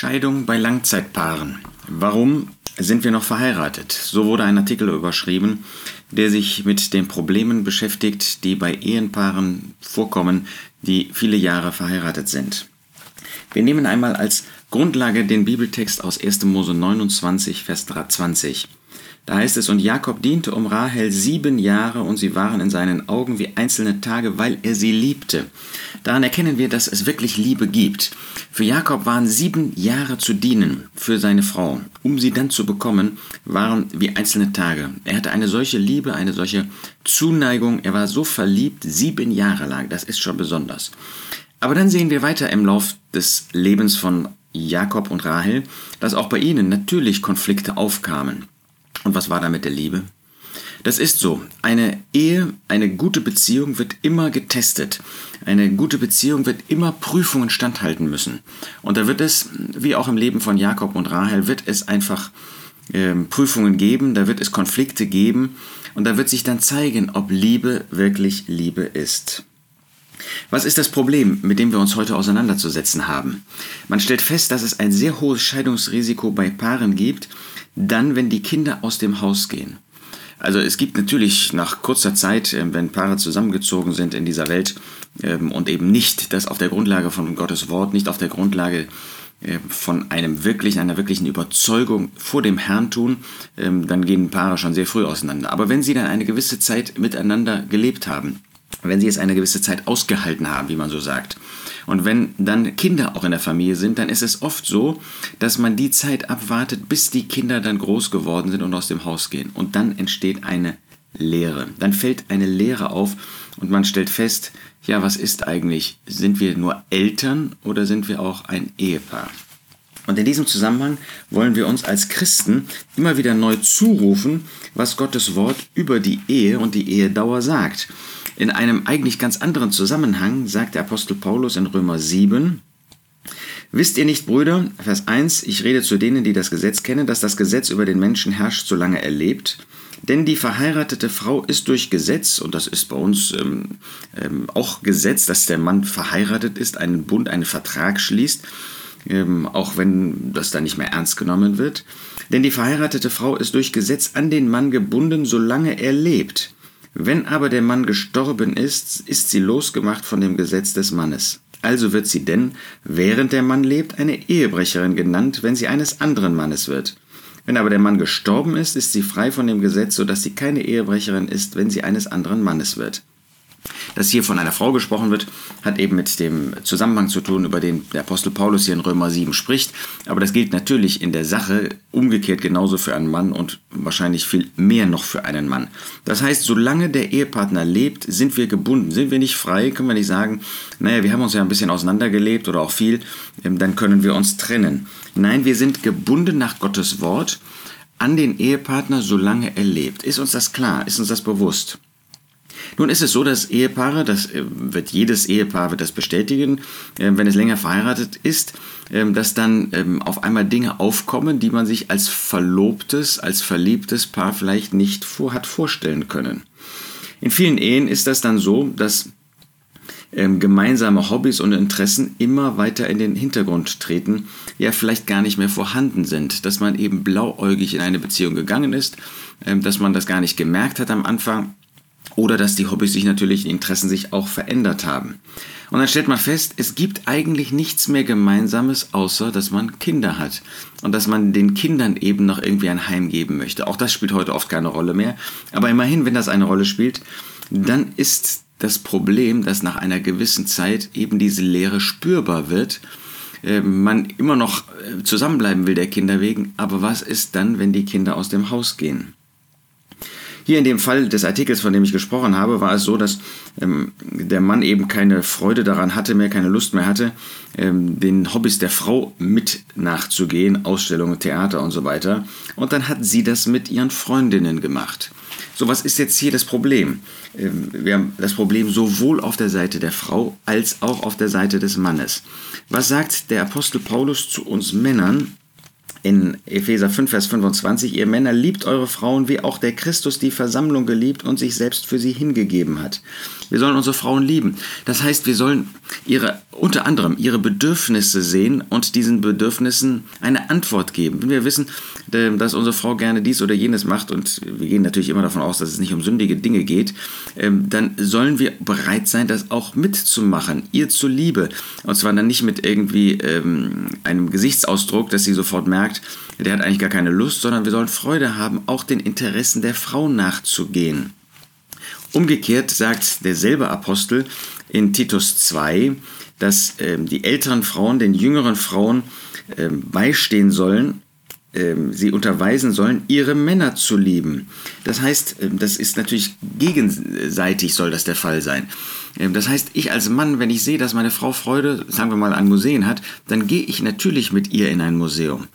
Scheidung bei Langzeitpaaren. Warum sind wir noch verheiratet? So wurde ein Artikel überschrieben, der sich mit den Problemen beschäftigt, die bei Ehepaaren vorkommen, die viele Jahre verheiratet sind. Wir nehmen einmal als Grundlage den Bibeltext aus 1. Mose 29, Vers 20. Da heißt es, und Jakob diente um Rahel sieben Jahre und sie waren in seinen Augen wie einzelne Tage, weil er sie liebte. Daran erkennen wir, dass es wirklich Liebe gibt. Für Jakob waren sieben Jahre zu dienen für seine Frau. Um sie dann zu bekommen, waren wie einzelne Tage. Er hatte eine solche Liebe, eine solche Zuneigung. Er war so verliebt, sieben Jahre lang. Das ist schon besonders. Aber dann sehen wir weiter im Lauf des Lebens von Jakob und Rahel, dass auch bei ihnen natürlich Konflikte aufkamen. Und was war da mit der Liebe? Das ist so. Eine Ehe, eine gute Beziehung wird immer getestet. Eine gute Beziehung wird immer Prüfungen standhalten müssen. Und da wird es, wie auch im Leben von Jakob und Rahel, wird es einfach äh, Prüfungen geben, da wird es Konflikte geben und da wird sich dann zeigen, ob Liebe wirklich Liebe ist. Was ist das Problem, mit dem wir uns heute auseinanderzusetzen haben? Man stellt fest, dass es ein sehr hohes Scheidungsrisiko bei Paaren gibt, dann, wenn die Kinder aus dem Haus gehen. Also es gibt natürlich nach kurzer Zeit, ähm, wenn Paare zusammengezogen sind in dieser Welt ähm, und eben nicht das auf der Grundlage von Gottes Wort, nicht auf der Grundlage ähm, von einem wirklich, einer wirklichen Überzeugung vor dem Herrn tun, dann gehen Paare schon sehr früh auseinander. Aber wenn sie dann eine gewisse Zeit miteinander gelebt haben, wenn sie es eine gewisse Zeit ausgehalten haben, wie man so sagt. Und wenn dann Kinder auch in der Familie sind, dann ist es oft so, dass man die Zeit abwartet, bis die Kinder dann groß geworden sind und aus dem Haus gehen. Und dann entsteht eine Leere. Dann fällt eine Leere auf und man stellt fest, ja, was ist eigentlich? Sind wir nur Eltern oder sind wir auch ein Ehepaar? Und in diesem Zusammenhang wollen wir uns als Christen immer wieder neu zurufen, was Gottes Wort über die Ehe und die Ehedauer sagt. In einem eigentlich ganz anderen Zusammenhang sagt der Apostel Paulus in Römer 7, Wisst ihr nicht, Brüder, Vers 1, ich rede zu denen, die das Gesetz kennen, dass das Gesetz über den Menschen herrscht, solange er lebt? Denn die verheiratete Frau ist durch Gesetz, und das ist bei uns ähm, ähm, auch Gesetz, dass der Mann verheiratet ist, einen Bund, einen Vertrag schließt, ähm, auch wenn das dann nicht mehr ernst genommen wird. Denn die verheiratete Frau ist durch Gesetz an den Mann gebunden, solange er lebt. Wenn aber der Mann gestorben ist, ist sie losgemacht von dem Gesetz des Mannes. Also wird sie denn, während der Mann lebt, eine Ehebrecherin genannt, wenn sie eines anderen Mannes wird. Wenn aber der Mann gestorben ist, ist sie frei von dem Gesetz, so dass sie keine Ehebrecherin ist, wenn sie eines anderen Mannes wird. Dass hier von einer Frau gesprochen wird, hat eben mit dem Zusammenhang zu tun, über den der Apostel Paulus hier in Römer 7 spricht. Aber das gilt natürlich in der Sache umgekehrt genauso für einen Mann und wahrscheinlich viel mehr noch für einen Mann. Das heißt, solange der Ehepartner lebt, sind wir gebunden. Sind wir nicht frei, können wir nicht sagen, naja, wir haben uns ja ein bisschen auseinandergelebt oder auch viel, ähm, dann können wir uns trennen. Nein, wir sind gebunden nach Gottes Wort an den Ehepartner, solange er lebt. Ist uns das klar? Ist uns das bewusst? Nun ist es so, dass Ehepaare, das äh, wird jedes Ehepaar wird das bestätigen, äh, wenn es länger verheiratet ist, ähm, dass dann ähm, auf einmal Dinge aufkommen, die man sich als verlobtes, als verliebtes Paar vielleicht nicht vor hat vorstellen können. In vielen Ehen ist das dann so, dass ähm, gemeinsame Hobbys und Interessen immer weiter in den Hintergrund treten, ja vielleicht gar nicht mehr vorhanden sind, dass man eben blauäugig in eine Beziehung gegangen ist, dass man das gar nicht gemerkt hat am Anfang oder dass die Hobbys sich natürlich, die Interessen sich auch verändert haben. Und dann stellt man fest, es gibt eigentlich nichts mehr Gemeinsames, außer dass man Kinder hat. Und dass man den Kindern eben noch irgendwie ein Heim geben möchte. Auch das spielt heute oft keine Rolle mehr. Aber immerhin, wenn das eine Rolle spielt, dann ist das Problem, dass nach einer gewissen Zeit eben diese Leere spürbar wird. Äh, man immer noch äh, zusammenbleiben will der Kinder wegen, aber was ist dann, wenn die Kinder aus dem Haus gehen? Hier in dem Fall des Artikels, von dem ich gesprochen habe, war es so, dass ähm, der Mann eben keine Freude daran hatte mehr, keine Lust mehr hatte, ähm, den Hobbys der Frau mit nachzugehen, Ausstellungen, Theater und so weiter. Und dann hat sie das mit ihren Freundinnen gemacht. So, was ist jetzt hier das Problem? Ähm, wir haben das Problem sowohl auf der Seite der Frau als auch auf der Seite des Mannes. Was sagt der Apostel Paulus zu uns Männern in Epheser 5, Vers 25, ihr Männer liebt eure Frauen, wie auch der Christus die Versammlung geliebt und sich selbst für sie hingegeben hat. Wir sollen unsere Frauen lieben. Das heißt, wir sollen ihre, unter anderem ihre Bedürfnisse sehen und diesen Bedürfnissen eine Antwort geben. Wenn wir wissen, äh, dass unsere Frau gerne dies oder jenes macht und wir gehen natürlich immer davon aus, dass es nicht um sündige Dinge geht, ähm, dann sollen wir bereit sein, das auch mitzumachen, ihr zuliebe. Und zwar dann nicht mit irgendwie ähm, einem Gesichtsausdruck, dass sie sofort merkt, der hat eigentlich gar keine Lust, sondern wir sollen Freude haben, auch den Interessen der Frau nachzugehen. Umgekehrt sagt derselbe Apostel in Titus 2, dass ähm, die älteren Frauen den jüngeren Frauen ähm, beistehen sollen, ähm, sie unterweisen sollen, ihre Männer zu lieben. Das heißt, ähm, das ist natürlich gegenseitig soll das der Fall sein. Ähm, das heißt, ich als Mann, wenn ich sehe, dass meine Frau Freude, sagen wir mal, an Museen hat, dann gehe ich natürlich mit ihr in ein Museum.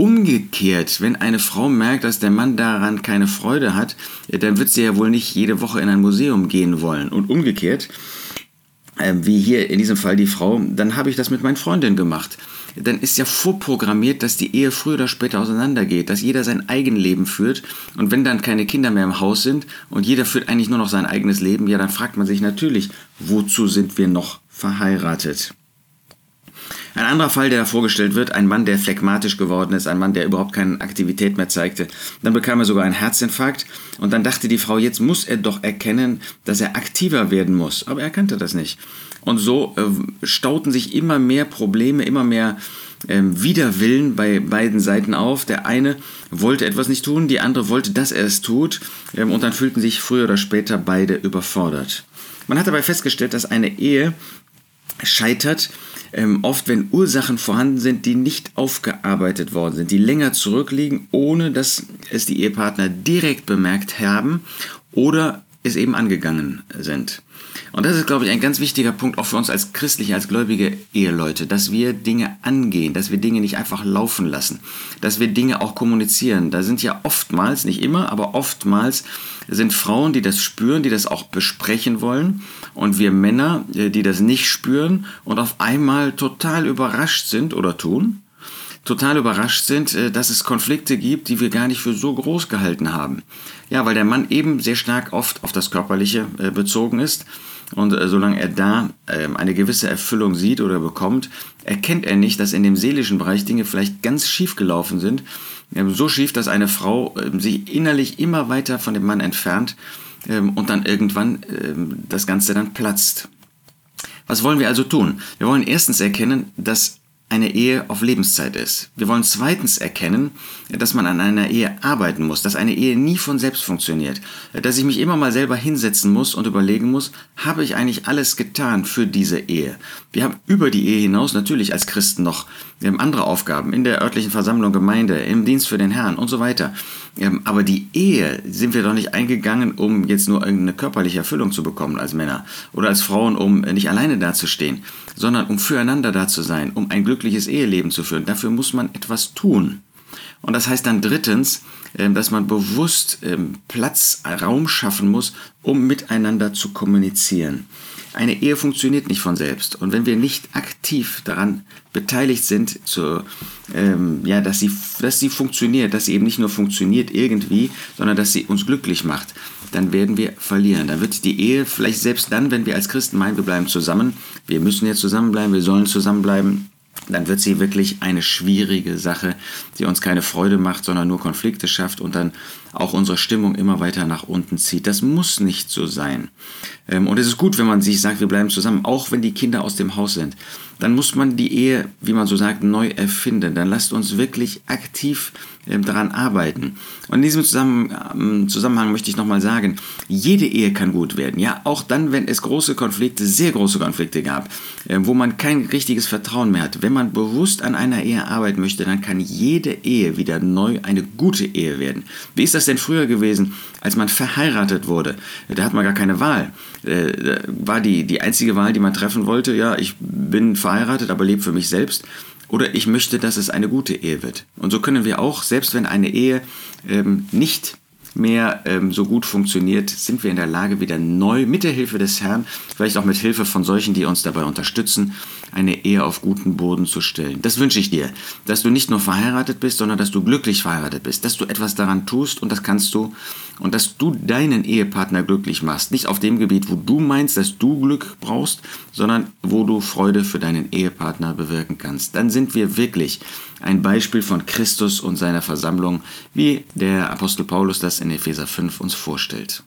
Umgekehrt, wenn eine Frau merkt, dass der Mann daran keine Freude hat, dann wird sie ja wohl nicht jede Woche in ein Museum gehen wollen. Und umgekehrt, äh, wie hier in diesem Fall die Frau, dann habe ich das mit meinen Freundinnen gemacht. Dann ist ja vorprogrammiert, dass die Ehe früher oder später auseinandergeht, dass jeder sein eigenes Leben führt. Und wenn dann keine Kinder mehr im Haus sind und jeder führt eigentlich nur noch sein eigenes Leben, ja, dann fragt man sich natürlich, wozu sind wir noch verheiratet? Ein anderer Fall, der da vorgestellt wird, ein Mann, der phlegmatisch geworden ist, ein Mann, der überhaupt keine Aktivität mehr zeigte. Dann bekam er sogar einen Herzinfarkt und dann dachte die Frau, jetzt muss er doch erkennen, dass er aktiver werden muss. Aber er kannte das nicht. Und so äh, stauten sich immer mehr Probleme, immer mehr ähm, Widerwillen bei beiden Seiten auf. Der eine wollte etwas nicht tun, die andere wollte, dass er es tut. Ähm, und dann fühlten sich früher oder später beide überfordert. Man hat dabei festgestellt, dass eine Ehe scheitert, ähm, oft wenn Ursachen vorhanden sind, die nicht aufgearbeitet worden sind, die länger zurückliegen, ohne dass es die Ehepartner direkt bemerkt haben oder es eben angegangen sind. Und das ist, glaube ich, ein ganz wichtiger Punkt auch für uns als christliche, als gläubige Eheleute, dass wir Dinge angehen, dass wir Dinge nicht einfach laufen lassen, dass wir Dinge auch kommunizieren. Da sind ja oftmals, nicht immer, aber oftmals sind Frauen, die das spüren, die das auch besprechen wollen und wir Männer, äh, die das nicht spüren und auf einmal total überrascht sind oder tun total überrascht sind, äh, dass es Konflikte gibt, die wir gar nicht für so groß gehalten haben. Ja, weil der Mann eben sehr stark oft auf das Körperliche äh, bezogen ist. Und solange er da ähm, eine gewisse Erfüllung sieht oder bekommt, erkennt er nicht, dass in dem seelischen Bereich Dinge vielleicht ganz schief gelaufen sind. So schief, dass eine Frau ähm, sich innerlich immer weiter von dem Mann entfernt ähm, und dann irgendwann das Ganze dann platzt. Was wollen wir also tun? Wir wollen erstens erkennen, dass eine Ehe auf Lebenszeit ist. Wir wollen zweitens erkennen, dass man an einer Ehe arbeiten muss, dass eine Ehe nie von selbst funktioniert, dass ich mich immer mal selber hinsetzen muss und überlegen muss, habe ich eigentlich alles getan für diese Ehe? Wir haben über die Ehe hinaus natürlich als Christen noch andere Aufgaben in der örtlichen Versammlung, Gemeinde, im Dienst für den Herrn und so weiter. Ähm, aber die Ehe sind wir doch nicht eingegangen, um jetzt nur irgendeine körperliche Erfüllung zu bekommen als Männer oder als Frauen, um nicht alleine dazustehen, sondern um füreinander da zu sein, um ein glückliches Eheleben zu führen. Dafür muss man etwas tun. Und das heißt dann drittens, ähm, dass man bewusst ähm, Platz, Raum schaffen muss, um miteinander zu kommunizieren. Eine Ehe funktioniert nicht von selbst. Und wenn wir nicht aktiv daran beteiligt sind, zu, ähm, ja, dass, sie, dass sie funktioniert, dass sie eben nicht nur funktioniert irgendwie, sondern dass sie uns glücklich macht, dann werden wir verlieren. Dann wird die Ehe vielleicht selbst dann, wenn wir als Christen meinen, wir bleiben zusammen, wir müssen jetzt zusammenbleiben, wir sollen zusammenbleiben, dann wird sie wirklich eine schwierige Sache, die uns keine Freude macht, sondern nur Konflikte schafft und dann auch unsere Stimmung immer weiter nach unten zieht. Das muss nicht so sein. Ähm, und es ist gut, wenn man sich sagt, wir bleiben zusammen, auch wenn die Kinder aus dem Haus sind. Dann muss man die Ehe, wie man so sagt, neu erfinden. Dann lasst uns wirklich aktiv ähm, daran arbeiten. Und in diesem ähm, Zusammenhang möchte ich nochmal sagen, jede Ehe kann gut werden. Ja, auch dann, wenn es große Konflikte, sehr große Konflikte gab, wo man kein richtiges Vertrauen mehr hat. Wenn man bewusst an einer Ehe arbeiten möchte, dann kann jede Ehe wieder neu eine gute Ehe werden. Wie ist das denn früher gewesen, als man verheiratet wurde? Da hat man gar keine Wahl. Äh, war die, die einzige Wahl, die man treffen wollte, ja, ich bin verheiratet, aber lebe für mich selbst. Oder ich möchte, dass es eine gute Ehe wird. Und so können wir auch, selbst wenn eine Ehe ähm, nicht mehr ähm, so gut funktioniert, sind wir in der Lage, wieder neu mit der Hilfe des Herrn, vielleicht auch mit Hilfe von solchen, die uns dabei unterstützen, eine Ehe auf guten Boden zu stellen. Das wünsche ich dir, dass du nicht nur verheiratet bist, sondern dass du glücklich verheiratet bist, dass du etwas daran tust und das kannst du und dass du deinen Ehepartner glücklich machst. Nicht auf dem Gebiet, wo du meinst, dass du Glück brauchst, sondern wo du Freude für deinen Ehepartner bewirken kannst. Dann sind wir wirklich ein Beispiel von Christus und seiner Versammlung, wie der Apostel Paulus das in Epheser 5 uns vorstellt.